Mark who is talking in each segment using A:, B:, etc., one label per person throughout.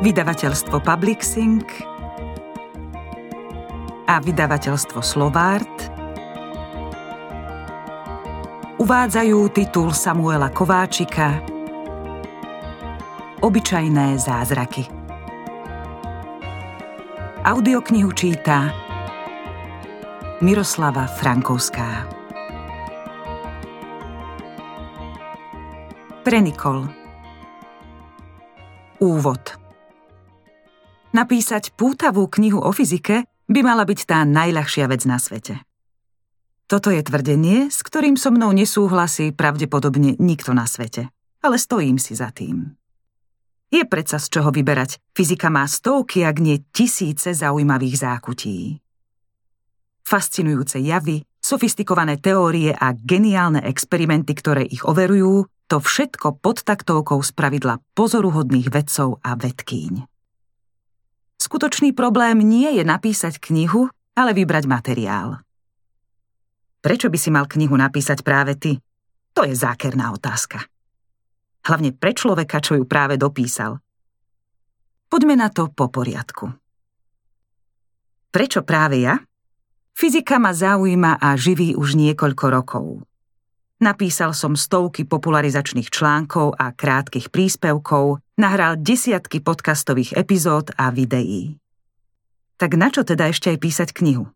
A: vydavateľstvo Publixing a vydavateľstvo Slovart uvádzajú titul Samuela Kováčika Obyčajné zázraky. Audioknihu číta Miroslava Frankovská. Pre Nikol Úvod Napísať pútavú knihu o fyzike by mala byť tá najľahšia vec na svete. Toto je tvrdenie, s ktorým so mnou nesúhlasí pravdepodobne nikto na svete, ale stojím si za tým. Je predsa z čoho vyberať. Fyzika má stovky, ak nie tisíce zaujímavých zákutí fascinujúce javy, sofistikované teórie a geniálne experimenty, ktoré ich overujú, to všetko pod taktovkou spravidla pozoruhodných vedcov a vedkýň. Skutočný problém nie je napísať knihu, ale vybrať materiál. Prečo by si mal knihu napísať práve ty? To je zákerná otázka. Hlavne pre človeka, čo ju práve dopísal. Poďme na to po poriadku. Prečo práve ja? Fyzika ma zaujíma a živí už niekoľko rokov. Napísal som stovky popularizačných článkov a krátkych príspevkov, nahral desiatky podcastových epizód a videí. Tak na čo teda ešte aj písať knihu?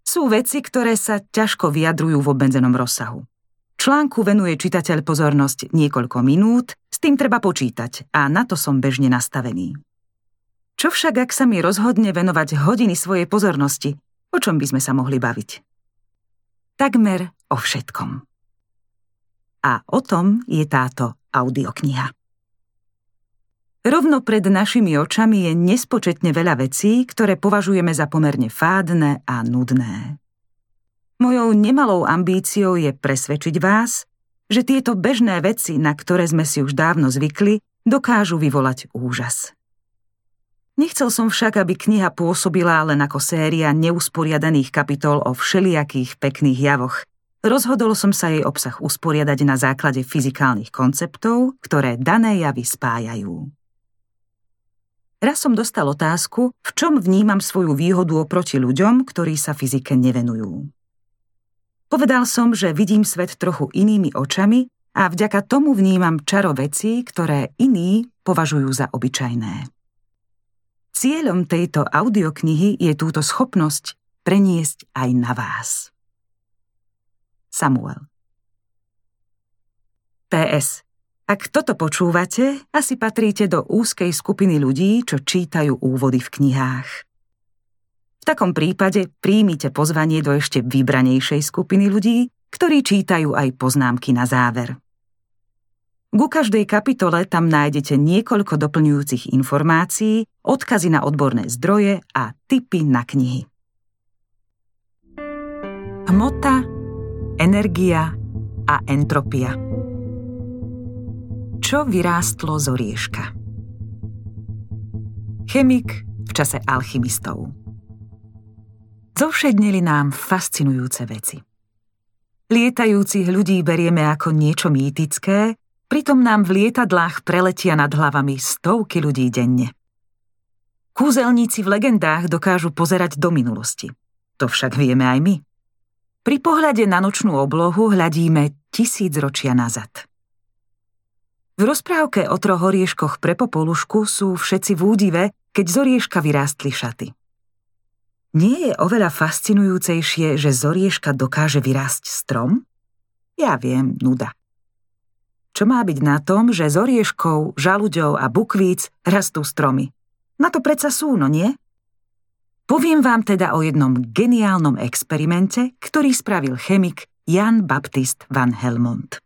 A: Sú veci, ktoré sa ťažko vyjadrujú v obmedzenom rozsahu. Článku venuje čitateľ pozornosť niekoľko minút, s tým treba počítať a na to som bežne nastavený. Čo však, ak sa mi rozhodne venovať hodiny svojej pozornosti, O čom by sme sa mohli baviť? Takmer o všetkom. A o tom je táto audiokniha. Rovno pred našimi očami je nespočetne veľa vecí, ktoré považujeme za pomerne fádne a nudné. Mojou nemalou ambíciou je presvedčiť vás, že tieto bežné veci, na ktoré sme si už dávno zvykli, dokážu vyvolať úžas. Nechcel som však, aby kniha pôsobila len ako séria neusporiadaných kapitol o všelijakých pekných javoch. Rozhodol som sa jej obsah usporiadať na základe fyzikálnych konceptov, ktoré dané javy spájajú. Raz som dostal otázku, v čom vnímam svoju výhodu oproti ľuďom, ktorí sa fyzike nevenujú. Povedal som, že vidím svet trochu inými očami a vďaka tomu vnímam čaro vecí, ktoré iní považujú za obyčajné. Cieľom tejto audioknihy je túto schopnosť preniesť aj na vás. Samuel PS. Ak toto počúvate, asi patríte do úzkej skupiny ľudí, čo čítajú úvody v knihách. V takom prípade príjmite pozvanie do ešte vybranejšej skupiny ľudí, ktorí čítajú aj poznámky na záver. Ku každej kapitole tam nájdete niekoľko doplňujúcich informácií, odkazy na odborné zdroje a tipy na knihy. Hmota, energia a entropia. Čo vyrástlo z orieška? Chemik v čase alchymistov. Zovšednili nám fascinujúce veci. Lietajúcich ľudí berieme ako niečo mýtické, Pritom nám v lietadlách preletia nad hlavami stovky ľudí denne. Kúzelníci v legendách dokážu pozerať do minulosti. To však vieme aj my. Pri pohľade na nočnú oblohu hľadíme tisíc ročia nazad. V rozprávke o troch orieškoch pre popolušku sú všetci v údive, keď z orieška vyrástli šaty. Nie je oveľa fascinujúcejšie, že z orieška dokáže vyrásť strom? Ja viem, nuda. Čo má byť na tom, že z orieškov, žalúďov a bukvíc rastú stromy? Na to predsa sú, no nie? Poviem vám teda o jednom geniálnom experimente, ktorý spravil chemik Jan Baptist van Helmont.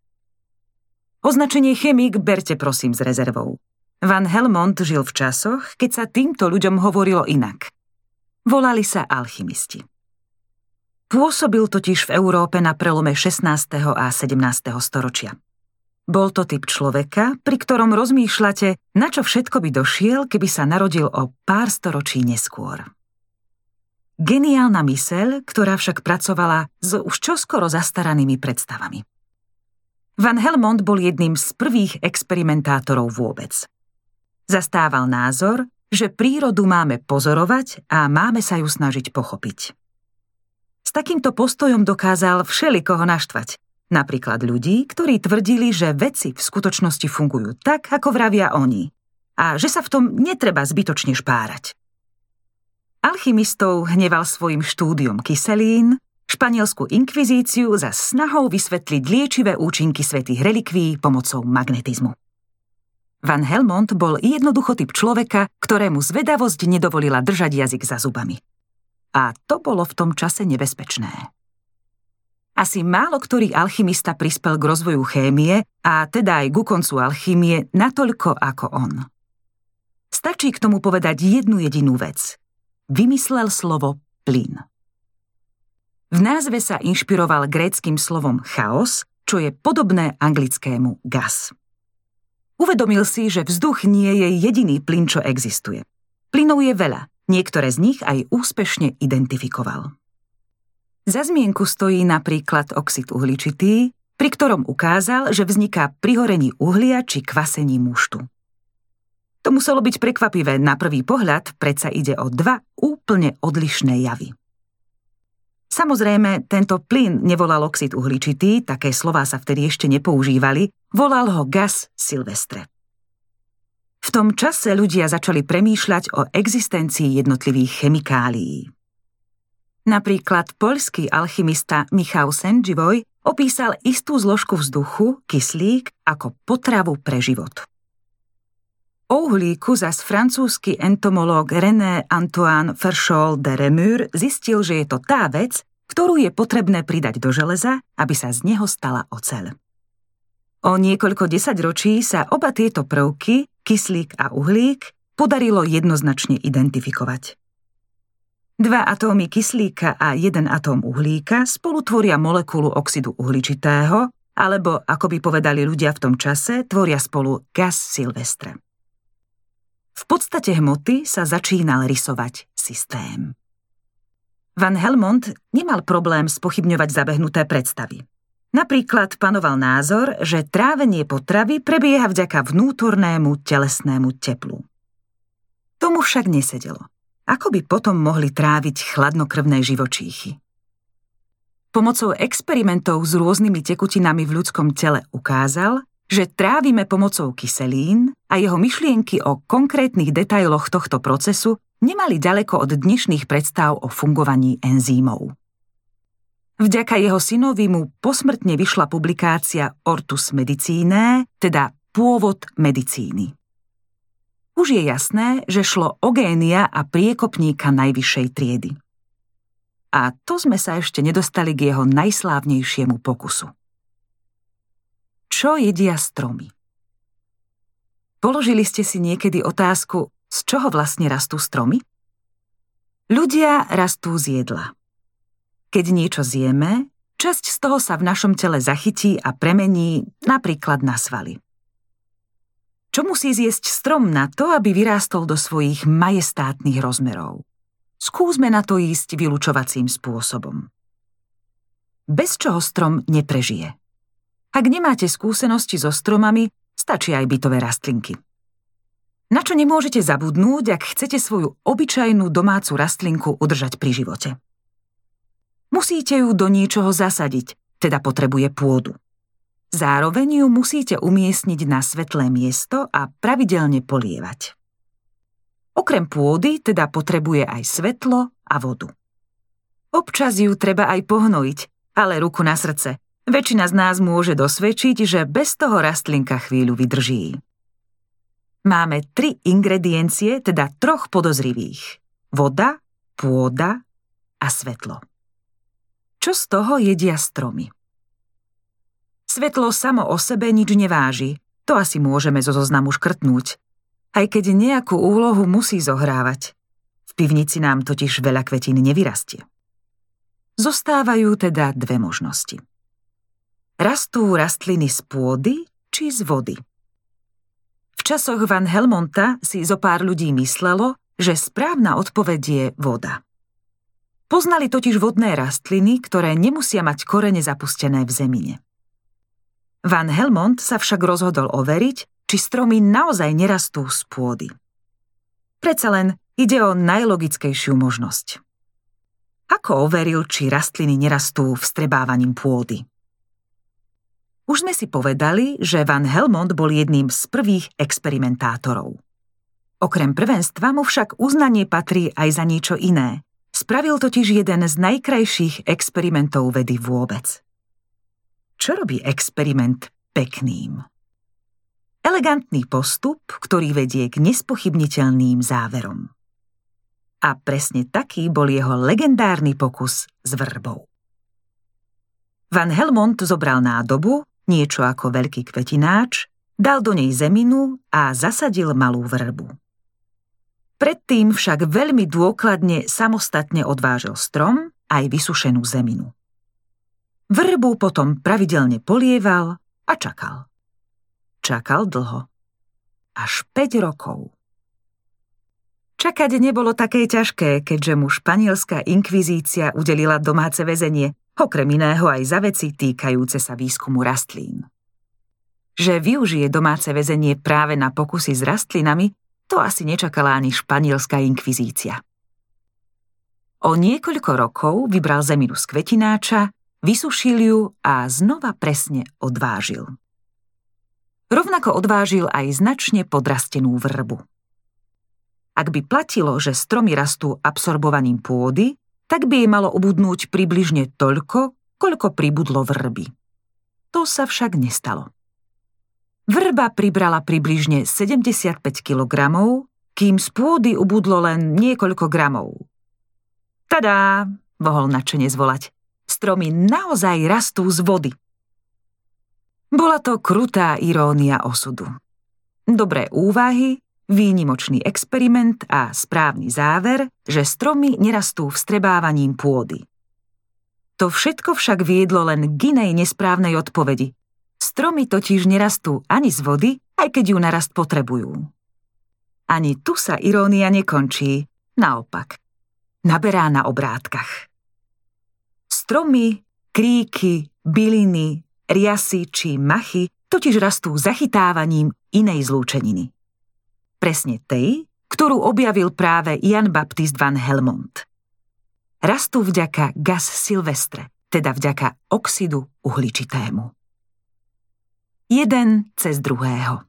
A: Označenie chemik berte prosím s rezervou. Van Helmont žil v časoch, keď sa týmto ľuďom hovorilo inak. Volali sa alchymisti. Pôsobil totiž v Európe na prelome 16. a 17. storočia. Bol to typ človeka, pri ktorom rozmýšľate, na čo všetko by došiel, keby sa narodil o pár storočí neskôr. Geniálna myseľ, ktorá však pracovala s už čoskoro zastaranými predstavami. Van Helmont bol jedným z prvých experimentátorov vôbec. Zastával názor, že prírodu máme pozorovať a máme sa ju snažiť pochopiť. S takýmto postojom dokázal všelikoho naštvať, napríklad ľudí, ktorí tvrdili, že veci v skutočnosti fungujú tak, ako vravia oni a že sa v tom netreba zbytočne špárať. Alchymistov hneval svojim štúdiom kyselín, španielskú inkvizíciu za snahou vysvetliť liečivé účinky svetých relikví pomocou magnetizmu. Van Helmont bol jednoducho typ človeka, ktorému zvedavosť nedovolila držať jazyk za zubami. A to bolo v tom čase nebezpečné. Asi málo ktorý alchymista prispel k rozvoju chémie a teda aj ku koncu alchymie natoľko ako on. Stačí k tomu povedať jednu jedinú vec. Vymyslel slovo plyn. V názve sa inšpiroval gréckým slovom chaos, čo je podobné anglickému gas. Uvedomil si, že vzduch nie je jediný plyn, čo existuje. Plynov je veľa, niektoré z nich aj úspešne identifikoval. Za zmienku stojí napríklad oxid uhličitý, pri ktorom ukázal, že vzniká pri horení uhlia či kvasení muštu. To muselo byť prekvapivé na prvý pohľad, predsa ide o dva úplne odlišné javy. Samozrejme, tento plyn nevolal oxid uhličitý, také slová sa vtedy ešte nepoužívali, volal ho gas silvestre. V tom čase ľudia začali premýšľať o existencii jednotlivých chemikálií. Napríklad poľský alchymista Michał Sendživoj opísal istú zložku vzduchu, kyslík, ako potravu pre život. Uhlíku zas francúzsky entomológ René Antoine Ferchol de Remur zistil, že je to tá vec, ktorú je potrebné pridať do železa, aby sa z neho stala oceľ. O niekoľko desaťročí sa oba tieto prvky, kyslík a uhlík, podarilo jednoznačne identifikovať. Dva atómy kyslíka a jeden atóm uhlíka spolu tvoria molekulu oxidu uhličitého, alebo, ako by povedali ľudia v tom čase, tvoria spolu gas silvestre. V podstate hmoty sa začínal rysovať systém. Van Helmont nemal problém spochybňovať zabehnuté predstavy. Napríklad panoval názor, že trávenie potravy prebieha vďaka vnútornému telesnému teplu. Tomu však nesedelo. Ako by potom mohli tráviť chladnokrvné živočíchy? Pomocou experimentov s rôznymi tekutinami v ľudskom tele ukázal, že trávime pomocou kyselín a jeho myšlienky o konkrétnych detailoch tohto procesu nemali ďaleko od dnešných predstav o fungovaní enzýmov. Vďaka jeho synovi mu posmrtne vyšla publikácia Ortus Medicíne, teda pôvod medicíny. Už je jasné, že šlo o génia a priekopníka najvyššej triedy. A to sme sa ešte nedostali k jeho najslávnejšiemu pokusu čo jedia stromy. Položili ste si niekedy otázku, z čoho vlastne rastú stromy? Ľudia rastú z jedla. Keď niečo zjeme, časť z toho sa v našom tele zachytí a premení napríklad na svaly. Čo musí zjesť strom na to, aby vyrástol do svojich majestátnych rozmerov? Skúsme na to ísť vylúčovacím spôsobom. Bez čoho strom neprežije. Ak nemáte skúsenosti so stromami, stačí aj bytové rastlinky. Na čo nemôžete zabudnúť, ak chcete svoju obyčajnú domácu rastlinku udržať pri živote? Musíte ju do niečoho zasadiť, teda potrebuje pôdu. Zároveň ju musíte umiestniť na svetlé miesto a pravidelne polievať. Okrem pôdy teda potrebuje aj svetlo a vodu. Občas ju treba aj pohnojiť, ale ruku na srdce, Väčšina z nás môže dosvedčiť, že bez toho rastlinka chvíľu vydrží. Máme tri ingrediencie, teda troch podozrivých. Voda, pôda a svetlo. Čo z toho jedia stromy? Svetlo samo o sebe nič neváži, to asi môžeme zo zoznamu škrtnúť, aj keď nejakú úlohu musí zohrávať. V pivnici nám totiž veľa kvetín nevyrastie. Zostávajú teda dve možnosti. Rastú rastliny z pôdy či z vody? V časoch Van Helmonta si zo pár ľudí myslelo, že správna odpoveď je voda. Poznali totiž vodné rastliny, ktoré nemusia mať korene zapustené v zemine. Van Helmont sa však rozhodol overiť, či stromy naozaj nerastú z pôdy. Predsa len ide o najlogickejšiu možnosť. Ako overil, či rastliny nerastú vstrebávaním pôdy? Už sme si povedali, že Van Helmont bol jedným z prvých experimentátorov. Okrem prvenstva mu však uznanie patrí aj za niečo iné. Spravil totiž jeden z najkrajších experimentov vedy vôbec. Čo robí experiment pekným? Elegantný postup, ktorý vedie k nespochybniteľným záverom. A presne taký bol jeho legendárny pokus s vrbou. Van Helmont zobral nádobu, niečo ako veľký kvetináč, dal do nej zeminu a zasadil malú vrbu. Predtým však veľmi dôkladne samostatne odvážil strom aj vysušenú zeminu. Vrbu potom pravidelne polieval a čakal. Čakal dlho. Až 5 rokov. Čakať nebolo také ťažké, keďže mu španielská inkvizícia udelila domáce väzenie, okrem iného aj za veci týkajúce sa výskumu rastlín. Že využije domáce väzenie práve na pokusy s rastlinami, to asi nečakala ani španielská inkvizícia. O niekoľko rokov vybral zeminu z kvetináča, vysušil ju a znova presne odvážil. Rovnako odvážil aj značne podrastenú vrbu. Ak by platilo, že stromy rastú absorbovaním pôdy, tak by jej malo obudnúť približne toľko, koľko pribudlo vrby. To sa však nestalo. Vrba pribrala približne 75 kg, kým z pôdy ubudlo len niekoľko gramov. Tadá, mohol načene zvolať. Stromy naozaj rastú z vody. Bola to krutá irónia osudu. Dobré úvahy, výnimočný experiment a správny záver, že stromy nerastú vstrebávaním pôdy. To všetko však viedlo len k inej nesprávnej odpovedi – Stromy totiž nerastú ani z vody, aj keď ju narast potrebujú. Ani tu sa irónia nekončí, naopak. Naberá na obrátkach. Stromy, kríky, byliny, riasy či machy totiž rastú zachytávaním inej zlúčeniny. Presne tej, ktorú objavil práve Jan Baptist van Helmont. Rastú vďaka gas silvestre, teda vďaka oxidu uhličitému jeden cez druhého.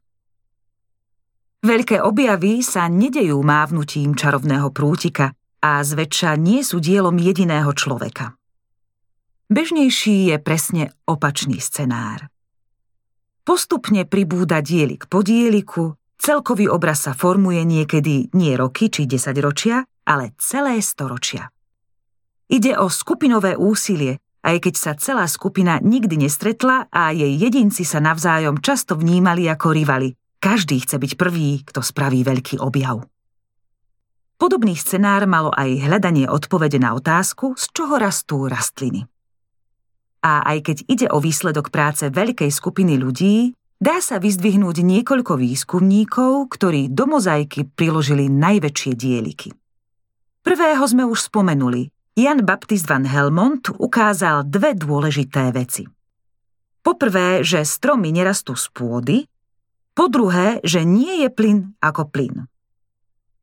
A: Veľké objavy sa nedejú mávnutím čarovného prútika a zväčša nie sú dielom jediného človeka. Bežnejší je presne opačný scenár. Postupne pribúda dielik po dieliku, celkový obraz sa formuje niekedy nie roky či desaťročia, ale celé storočia. Ide o skupinové úsilie, aj keď sa celá skupina nikdy nestretla a jej jedinci sa navzájom často vnímali ako rivali. Každý chce byť prvý, kto spraví veľký objav. Podobný scenár malo aj hľadanie odpovede na otázku, z čoho rastú rastliny. A aj keď ide o výsledok práce veľkej skupiny ľudí, dá sa vyzdvihnúť niekoľko výskumníkov, ktorí do mozaiky priložili najväčšie dieliky. Prvého sme už spomenuli, Jan Baptist van Helmont ukázal dve dôležité veci. Poprvé, že stromy nerastú z pôdy, po druhé, že nie je plyn ako plyn.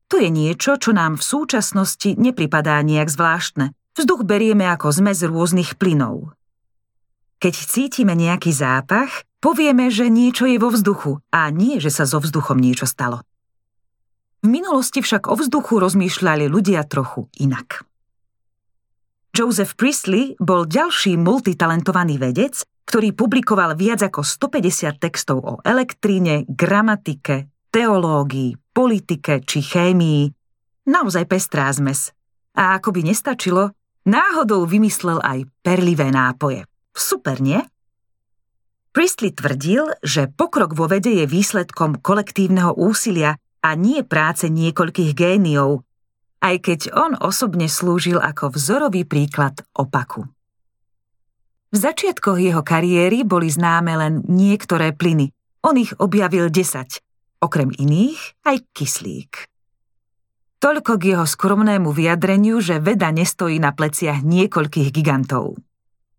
A: To je niečo, čo nám v súčasnosti nepripadá nejak zvláštne. Vzduch berieme ako zmes rôznych plynov. Keď cítime nejaký zápach, povieme, že niečo je vo vzduchu a nie, že sa so vzduchom niečo stalo. V minulosti však o vzduchu rozmýšľali ľudia trochu inak. Joseph Priestley bol ďalší multitalentovaný vedec, ktorý publikoval viac ako 150 textov o elektríne, gramatike, teológii, politike či chémii. Naozaj pestrá zmes. A ako by nestačilo, náhodou vymyslel aj perlivé nápoje. Super, nie? Priestley tvrdil, že pokrok vo vede je výsledkom kolektívneho úsilia a nie práce niekoľkých géniov, aj keď on osobne slúžil ako vzorový príklad opaku. V začiatkoch jeho kariéry boli známe len niektoré plyny. On ich objavil 10, okrem iných aj kyslík. Toľko k jeho skromnému vyjadreniu, že veda nestojí na pleciach niekoľkých gigantov.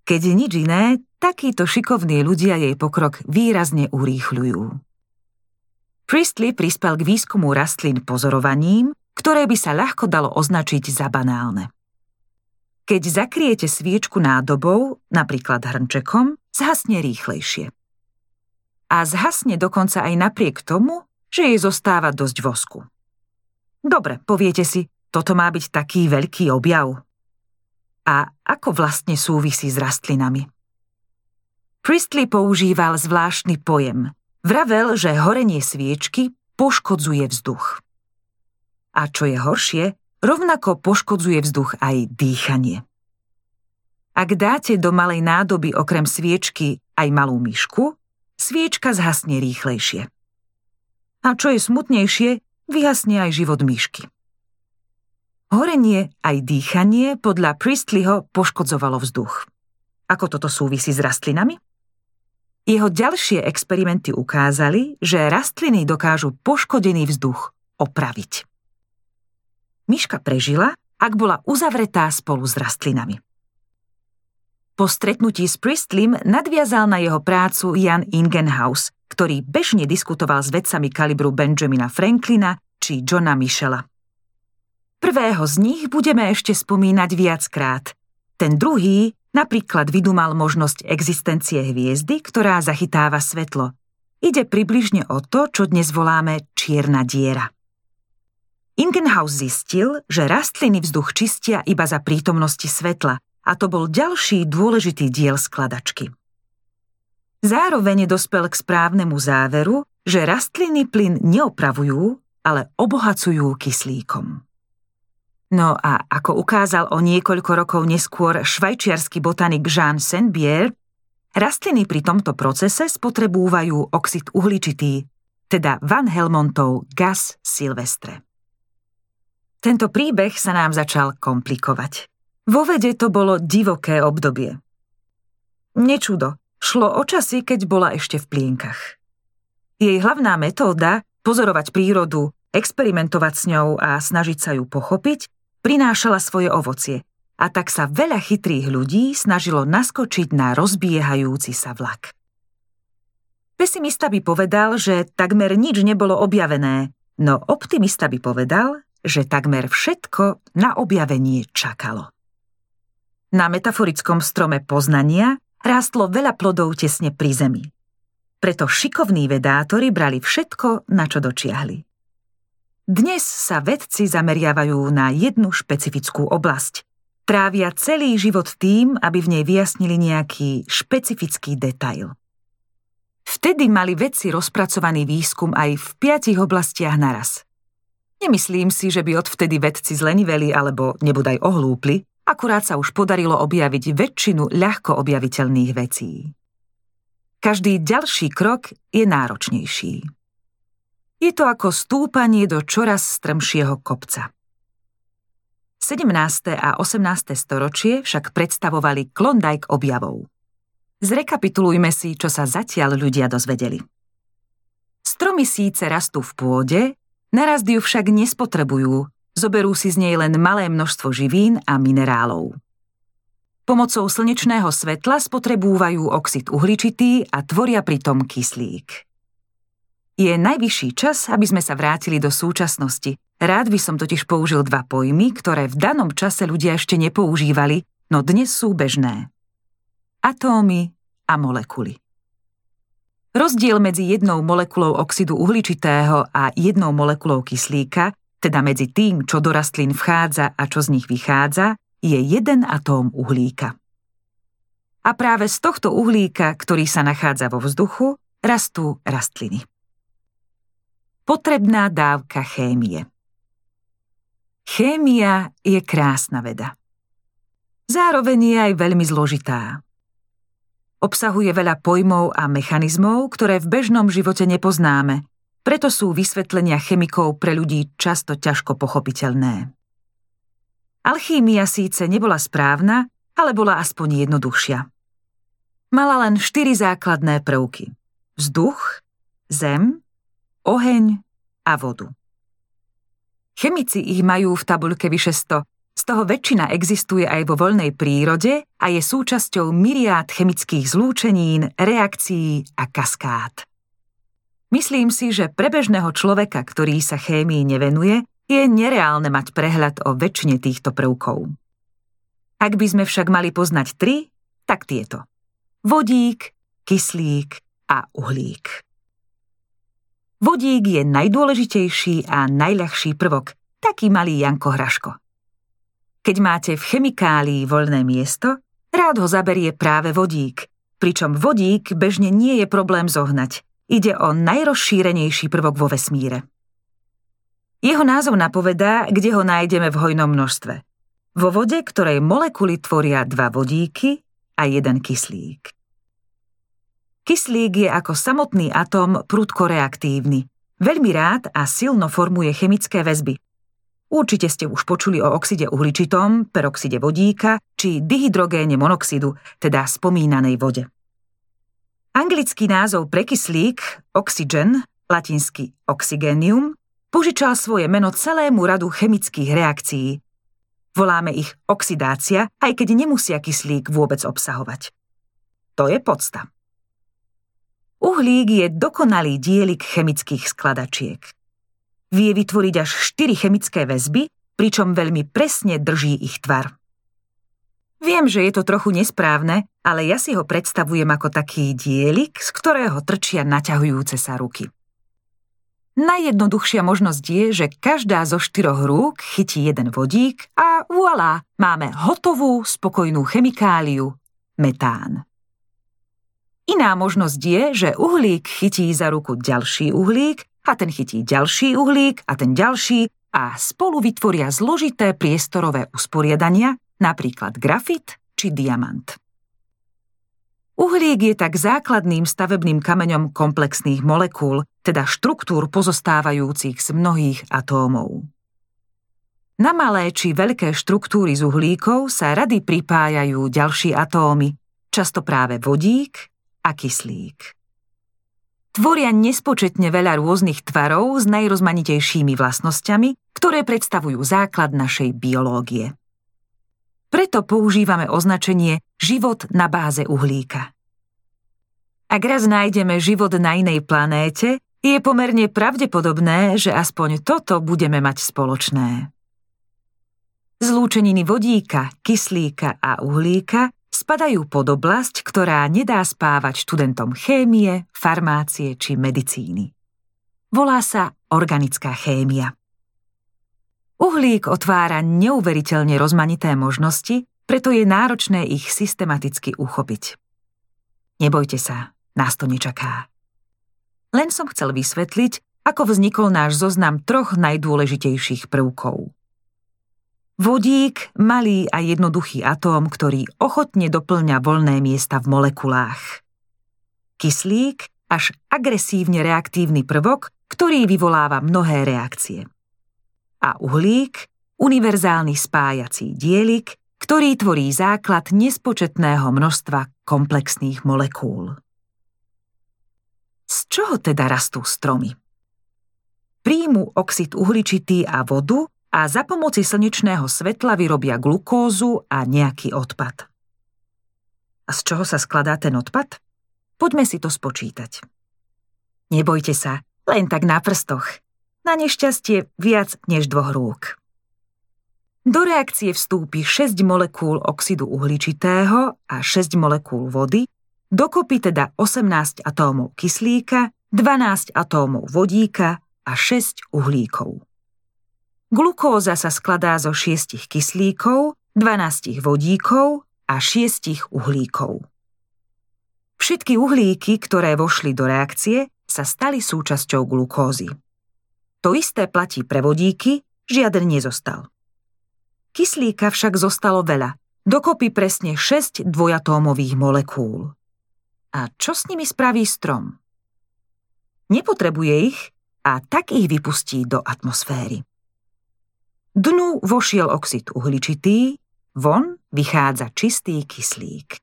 A: Keď nič iné, takíto šikovní ľudia jej pokrok výrazne urýchľujú. Priestley prispel k výskumu rastlín pozorovaním, ktoré by sa ľahko dalo označiť za banálne. Keď zakriete sviečku nádobou, napríklad hrnčekom, zhasne rýchlejšie. A zhasne dokonca aj napriek tomu, že jej zostáva dosť vosku. Dobre, poviete si, toto má byť taký veľký objav. A ako vlastne súvisí s rastlinami? Priestley používal zvláštny pojem. Vravel, že horenie sviečky poškodzuje vzduch. A čo je horšie, rovnako poškodzuje vzduch aj dýchanie. Ak dáte do malej nádoby okrem sviečky aj malú myšku, sviečka zhasne rýchlejšie. A čo je smutnejšie, vyhasne aj život myšky. Horenie aj dýchanie podľa Priestleyho poškodzovalo vzduch. Ako toto súvisí s rastlinami? Jeho ďalšie experimenty ukázali, že rastliny dokážu poškodený vzduch opraviť. Myška prežila, ak bola uzavretá spolu s rastlinami. Po stretnutí s Priestleym nadviazal na jeho prácu Jan Ingenhaus, ktorý bežne diskutoval s vedcami kalibru Benjamina Franklina či Johna Michela. Prvého z nich budeme ešte spomínať viackrát. Ten druhý napríklad vydumal možnosť existencie hviezdy, ktorá zachytáva svetlo. Ide približne o to, čo dnes voláme čierna diera. Ingenhaus zistil, že rastliny vzduch čistia iba za prítomnosti svetla a to bol ďalší dôležitý diel skladačky. Zároveň dospel k správnemu záveru, že rastliny plyn neopravujú, ale obohacujú kyslíkom. No a ako ukázal o niekoľko rokov neskôr švajčiarsky botanik Jean Saint-Pierre, rastliny pri tomto procese spotrebúvajú oxid uhličitý, teda Van Helmontov gas silvestre. Tento príbeh sa nám začal komplikovať. Vo vede to bolo divoké obdobie. Nečudo, šlo o časy, keď bola ešte v plienkach. Jej hlavná metóda, pozorovať prírodu, experimentovať s ňou a snažiť sa ju pochopiť, prinášala svoje ovocie a tak sa veľa chytrých ľudí snažilo naskočiť na rozbiehajúci sa vlak. Pesimista by povedal, že takmer nič nebolo objavené, no optimista by povedal, že takmer všetko na objavenie čakalo. Na metaforickom strome poznania rástlo veľa plodov tesne pri zemi. Preto šikovní vedátori brali všetko, na čo dočiahli. Dnes sa vedci zameriavajú na jednu špecifickú oblasť. Trávia celý život tým, aby v nej vyjasnili nejaký špecifický detail. Vtedy mali vedci rozpracovaný výskum aj v piatich oblastiach naraz. Nemyslím si, že by odvtedy vedci zleniveli alebo nebodaj ohlúpli, akurát sa už podarilo objaviť väčšinu ľahko objaviteľných vecí. Každý ďalší krok je náročnejší. Je to ako stúpanie do čoraz strmšieho kopca. 17. a 18. storočie však predstavovali Klondike objavov. Zrekapitulujme si, čo sa zatiaľ ľudia dozvedeli. Stromy síce rastú v pôde, narast ju však nespotrebujú, zoberú si z nej len malé množstvo živín a minerálov. Pomocou slnečného svetla spotrebúvajú oxid uhličitý a tvoria pritom kyslík. Je najvyšší čas, aby sme sa vrátili do súčasnosti. Rád by som totiž použil dva pojmy, ktoré v danom čase ľudia ešte nepoužívali, no dnes sú bežné. Atómy a molekuly. Rozdiel medzi jednou molekulou oxidu uhličitého a jednou molekulou kyslíka, teda medzi tým, čo do rastlín vchádza a čo z nich vychádza, je jeden atóm uhlíka. A práve z tohto uhlíka, ktorý sa nachádza vo vzduchu, rastú rastliny. Potrebná dávka chémie. Chémia je krásna veda. Zároveň je aj veľmi zložitá. Obsahuje veľa pojmov a mechanizmov, ktoré v bežnom živote nepoznáme, preto sú vysvetlenia chemikov pre ľudí často ťažko pochopiteľné. Alchímia síce nebola správna, ale bola aspoň jednoduchšia. Mala len štyri základné prvky. Vzduch, zem, oheň a vodu. Chemici ich majú v tabuľke vyše 100, z toho väčšina existuje aj vo voľnej prírode a je súčasťou myriád chemických zlúčenín, reakcií a kaskád. Myslím si, že pre bežného človeka, ktorý sa chémii nevenuje, je nereálne mať prehľad o väčšine týchto prvkov. Ak by sme však mali poznať tri, tak tieto. Vodík, kyslík a uhlík. Vodík je najdôležitejší a najľahší prvok, taký malý Janko Hraško. Keď máte v chemikálii voľné miesto, rád ho zaberie práve vodík, pričom vodík bežne nie je problém zohnať – Ide o najrozšírenejší prvok vo vesmíre. Jeho názov napovedá, kde ho nájdeme v hojnom množstve. Vo vode, ktorej molekuly tvoria dva vodíky a jeden kyslík. Kyslík je ako samotný atóm prudko reaktívny. Veľmi rád a silno formuje chemické väzby. Určite ste už počuli o oxide uhličitom, peroxide vodíka či dihydrogéne monoxidu, teda spomínanej vode. Anglický názov pre kyslík, oxygen, latinsky oxygenium, požičal svoje meno celému radu chemických reakcií. Voláme ich oxidácia, aj keď nemusia kyslík vôbec obsahovať. To je podsta. Uhlík je dokonalý dielik chemických skladačiek. Vie vytvoriť až 4 chemické väzby, pričom veľmi presne drží ich tvar. Viem, že je to trochu nesprávne, ale ja si ho predstavujem ako taký dielik, z ktorého trčia naťahujúce sa ruky. Najjednoduchšia možnosť je, že každá zo štyroch rúk chytí jeden vodík a voilà, máme hotovú, spokojnú chemikáliu – metán. Iná možnosť je, že uhlík chytí za ruku ďalší uhlík a ten chytí ďalší uhlík a ten ďalší a spolu vytvoria zložité priestorové usporiadania, napríklad grafit či diamant. Uhlík je tak základným stavebným kameňom komplexných molekúl, teda štruktúr pozostávajúcich z mnohých atómov. Na malé či veľké štruktúry z uhlíkov sa rady pripájajú ďalšie atómy, často práve vodík a kyslík. Tvoria nespočetne veľa rôznych tvarov s najrozmanitejšími vlastnosťami, ktoré predstavujú základ našej biológie. Preto používame označenie život na báze uhlíka. Ak raz nájdeme život na inej planéte, je pomerne pravdepodobné, že aspoň toto budeme mať spoločné. Zlúčeniny vodíka, kyslíka a uhlíka spadajú pod oblasť, ktorá nedá spávať študentom chémie, farmácie či medicíny. Volá sa organická chémia. Uhlík otvára neuveriteľne rozmanité možnosti, preto je náročné ich systematicky uchopiť. Nebojte sa, nás to nečaká. Len som chcel vysvetliť, ako vznikol náš zoznam troch najdôležitejších prvkov. Vodík, malý a jednoduchý atóm, ktorý ochotne doplňa voľné miesta v molekulách. Kyslík, až agresívne reaktívny prvok, ktorý vyvoláva mnohé reakcie a uhlík, univerzálny spájací dielik, ktorý tvorí základ nespočetného množstva komplexných molekúl. Z čoho teda rastú stromy? Príjmu oxid uhličitý a vodu a za pomoci slnečného svetla vyrobia glukózu a nejaký odpad. A z čoho sa skladá ten odpad? Poďme si to spočítať. Nebojte sa, len tak na prstoch. Na nešťastie viac než dvoch rúk. Do reakcie vstúpi 6 molekúl oxidu uhličitého a 6 molekúl vody, dokopy teda 18 atómov kyslíka, 12 atómov vodíka a 6 uhlíkov. Glukóza sa skladá zo 6 kyslíkov, 12 vodíkov a 6 uhlíkov. Všetky uhlíky, ktoré vošli do reakcie, sa stali súčasťou glukózy. To isté platí pre vodíky, žiaden nezostal. Kyslíka však zostalo veľa, dokopy presne 6 dvojatómových molekúl. A čo s nimi spraví strom? Nepotrebuje ich a tak ich vypustí do atmosféry. Dnu vošiel oxid uhličitý, von vychádza čistý kyslík.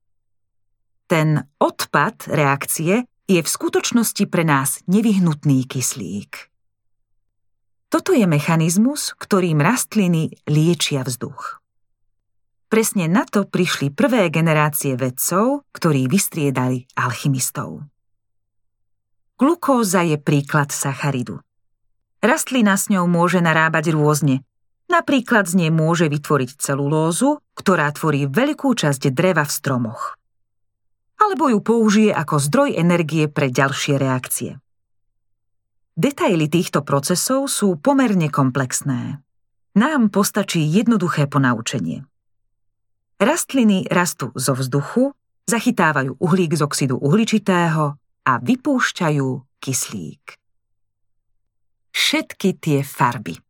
A: Ten odpad reakcie je v skutočnosti pre nás nevyhnutný kyslík. Toto je mechanizmus, ktorým rastliny liečia vzduch. Presne na to prišli prvé generácie vedcov, ktorí vystriedali alchymistov. Glukóza je príklad sacharidu. Rastlina s ňou môže narábať rôzne. Napríklad z nej môže vytvoriť celulózu, ktorá tvorí veľkú časť dreva v stromoch. Alebo ju použije ako zdroj energie pre ďalšie reakcie. Detaily týchto procesov sú pomerne komplexné. Nám postačí jednoduché ponaučenie. Rastliny rastú zo vzduchu, zachytávajú uhlík z oxidu uhličitého a vypúšťajú kyslík. Všetky tie farby.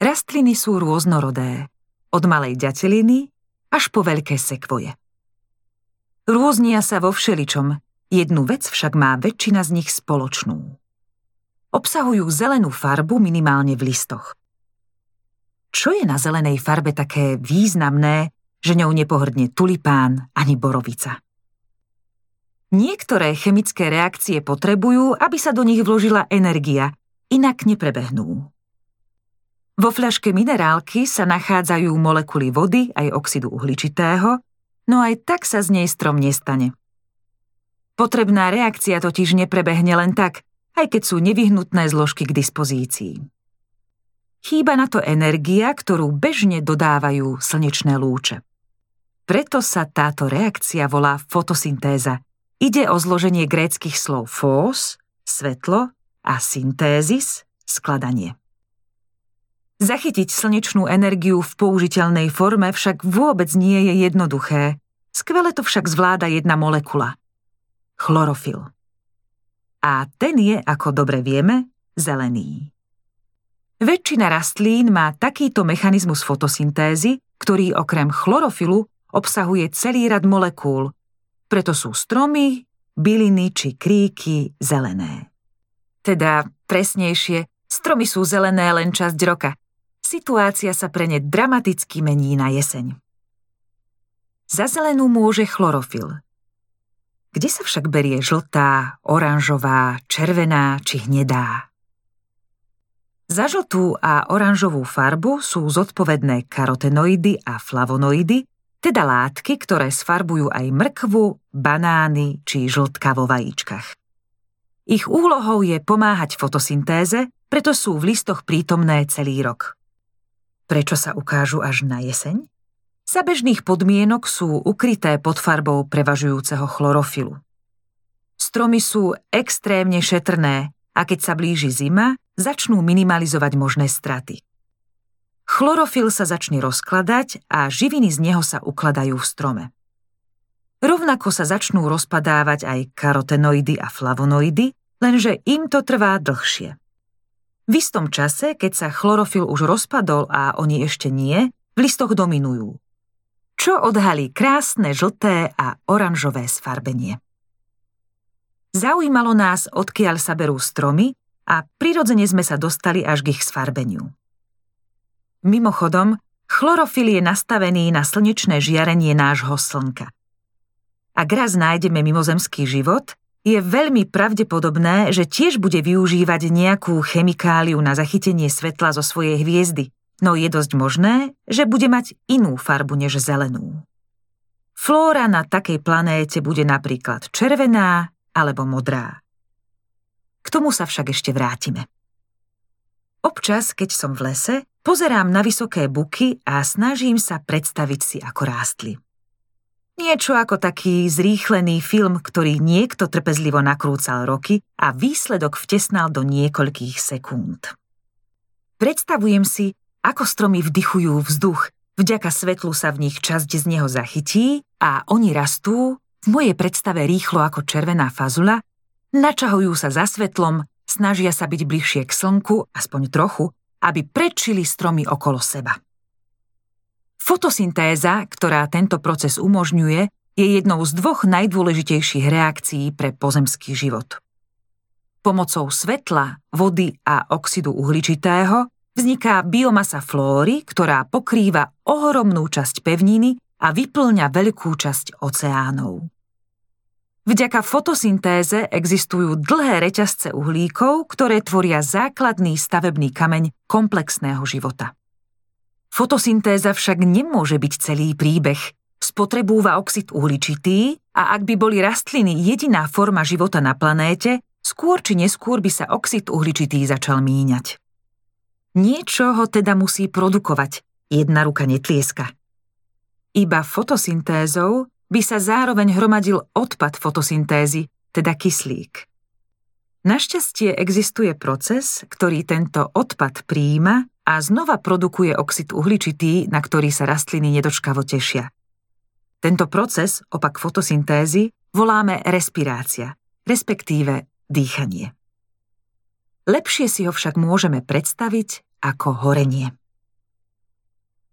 A: Rastliny sú rôznorodé, od malej ďateliny až po veľké sekvoje. Rôznia sa vo všeličom, jednu vec však má väčšina z nich spoločnú. Obsahujú zelenú farbu minimálne v listoch. Čo je na zelenej farbe také významné, že ňou nepohrdne tulipán ani borovica? Niektoré chemické reakcie potrebujú, aby sa do nich vložila energia, inak neprebehnú. Vo fľaške minerálky sa nachádzajú molekuly vody aj oxidu uhličitého, no aj tak sa z nej strom nestane. Potrebná reakcia totiž neprebehne len tak, aj keď sú nevyhnutné zložky k dispozícii. Chýba na to energia, ktorú bežne dodávajú slnečné lúče. Preto sa táto reakcia volá fotosyntéza – Ide o zloženie gréckých slov fós, svetlo a syntézis, skladanie. Zachytiť slnečnú energiu v použiteľnej forme však vôbec nie je jednoduché. Skvele to však zvláda jedna molekula. Chlorofil. A ten je, ako dobre vieme, zelený. Väčšina rastlín má takýto mechanizmus fotosyntézy, ktorý okrem chlorofilu obsahuje celý rad molekúl, preto sú stromy, byliny či kríky zelené. Teda presnejšie, stromy sú zelené len časť roka. Situácia sa pre ne dramaticky mení na jeseň. Za zelenú môže chlorofil. Kde sa však berie žltá, oranžová, červená či hnedá? Za žltú a oranžovú farbu sú zodpovedné karotenoidy a flavonoidy, teda látky, ktoré sfarbujú aj mrkvu, banány či žltka vo vajíčkach. Ich úlohou je pomáhať fotosyntéze, preto sú v listoch prítomné celý rok. Prečo sa ukážu až na jeseň? Za bežných podmienok sú ukryté pod farbou prevažujúceho chlorofilu. Stromy sú extrémne šetrné a keď sa blíži zima, začnú minimalizovať možné straty. Chlorofil sa začne rozkladať a živiny z neho sa ukladajú v strome. Rovnako sa začnú rozpadávať aj karotenoidy a flavonoidy, lenže im to trvá dlhšie. V istom čase, keď sa chlorofil už rozpadol a oni ešte nie, v listoch dominujú. Čo odhalí krásne žlté a oranžové sfarbenie. Zaujímalo nás, odkiaľ sa berú stromy a prirodzene sme sa dostali až k ich sfarbeniu. Mimochodom, chlorofil je nastavený na slnečné žiarenie nášho slnka. Ak raz nájdeme mimozemský život, je veľmi pravdepodobné, že tiež bude využívať nejakú chemikáliu na zachytenie svetla zo svojej hviezdy, no je dosť možné, že bude mať inú farbu než zelenú. Flóra na takej planéte bude napríklad červená alebo modrá. K tomu sa však ešte vrátime. Občas, keď som v lese, pozerám na vysoké buky a snažím sa predstaviť si, ako rástli. Niečo ako taký zrýchlený film, ktorý niekto trpezlivo nakrúcal roky a výsledok vtesnal do niekoľkých sekúnd. Predstavujem si, ako stromy vdychujú vzduch, vďaka svetlu sa v nich časť z neho zachytí a oni rastú, v mojej predstave rýchlo ako červená fazula, načahujú sa za svetlom snažia sa byť bližšie k slnku, aspoň trochu, aby prečili stromy okolo seba. Fotosyntéza, ktorá tento proces umožňuje, je jednou z dvoch najdôležitejších reakcií pre pozemský život. Pomocou svetla, vody a oxidu uhličitého vzniká biomasa flóry, ktorá pokrýva ohromnú časť pevniny a vyplňa veľkú časť oceánov. Vďaka fotosyntéze existujú dlhé reťazce uhlíkov, ktoré tvoria základný stavebný kameň komplexného života. Fotosyntéza však nemôže byť celý príbeh. Spotrebúva oxid uhličitý A ak by boli rastliny jediná forma života na planéte, skôr či neskôr by sa oxid uhličitý začal míňať. Niečo ho teda musí produkovať, jedna ruka netlieska. Iba fotosyntézou by sa zároveň hromadil odpad fotosyntézy, teda kyslík. Našťastie existuje proces, ktorý tento odpad príjima a znova produkuje oxid uhličitý, na ktorý sa rastliny nedočkavo tešia. Tento proces, opak fotosyntézy, voláme respirácia, respektíve dýchanie. Lepšie si ho však môžeme predstaviť ako horenie.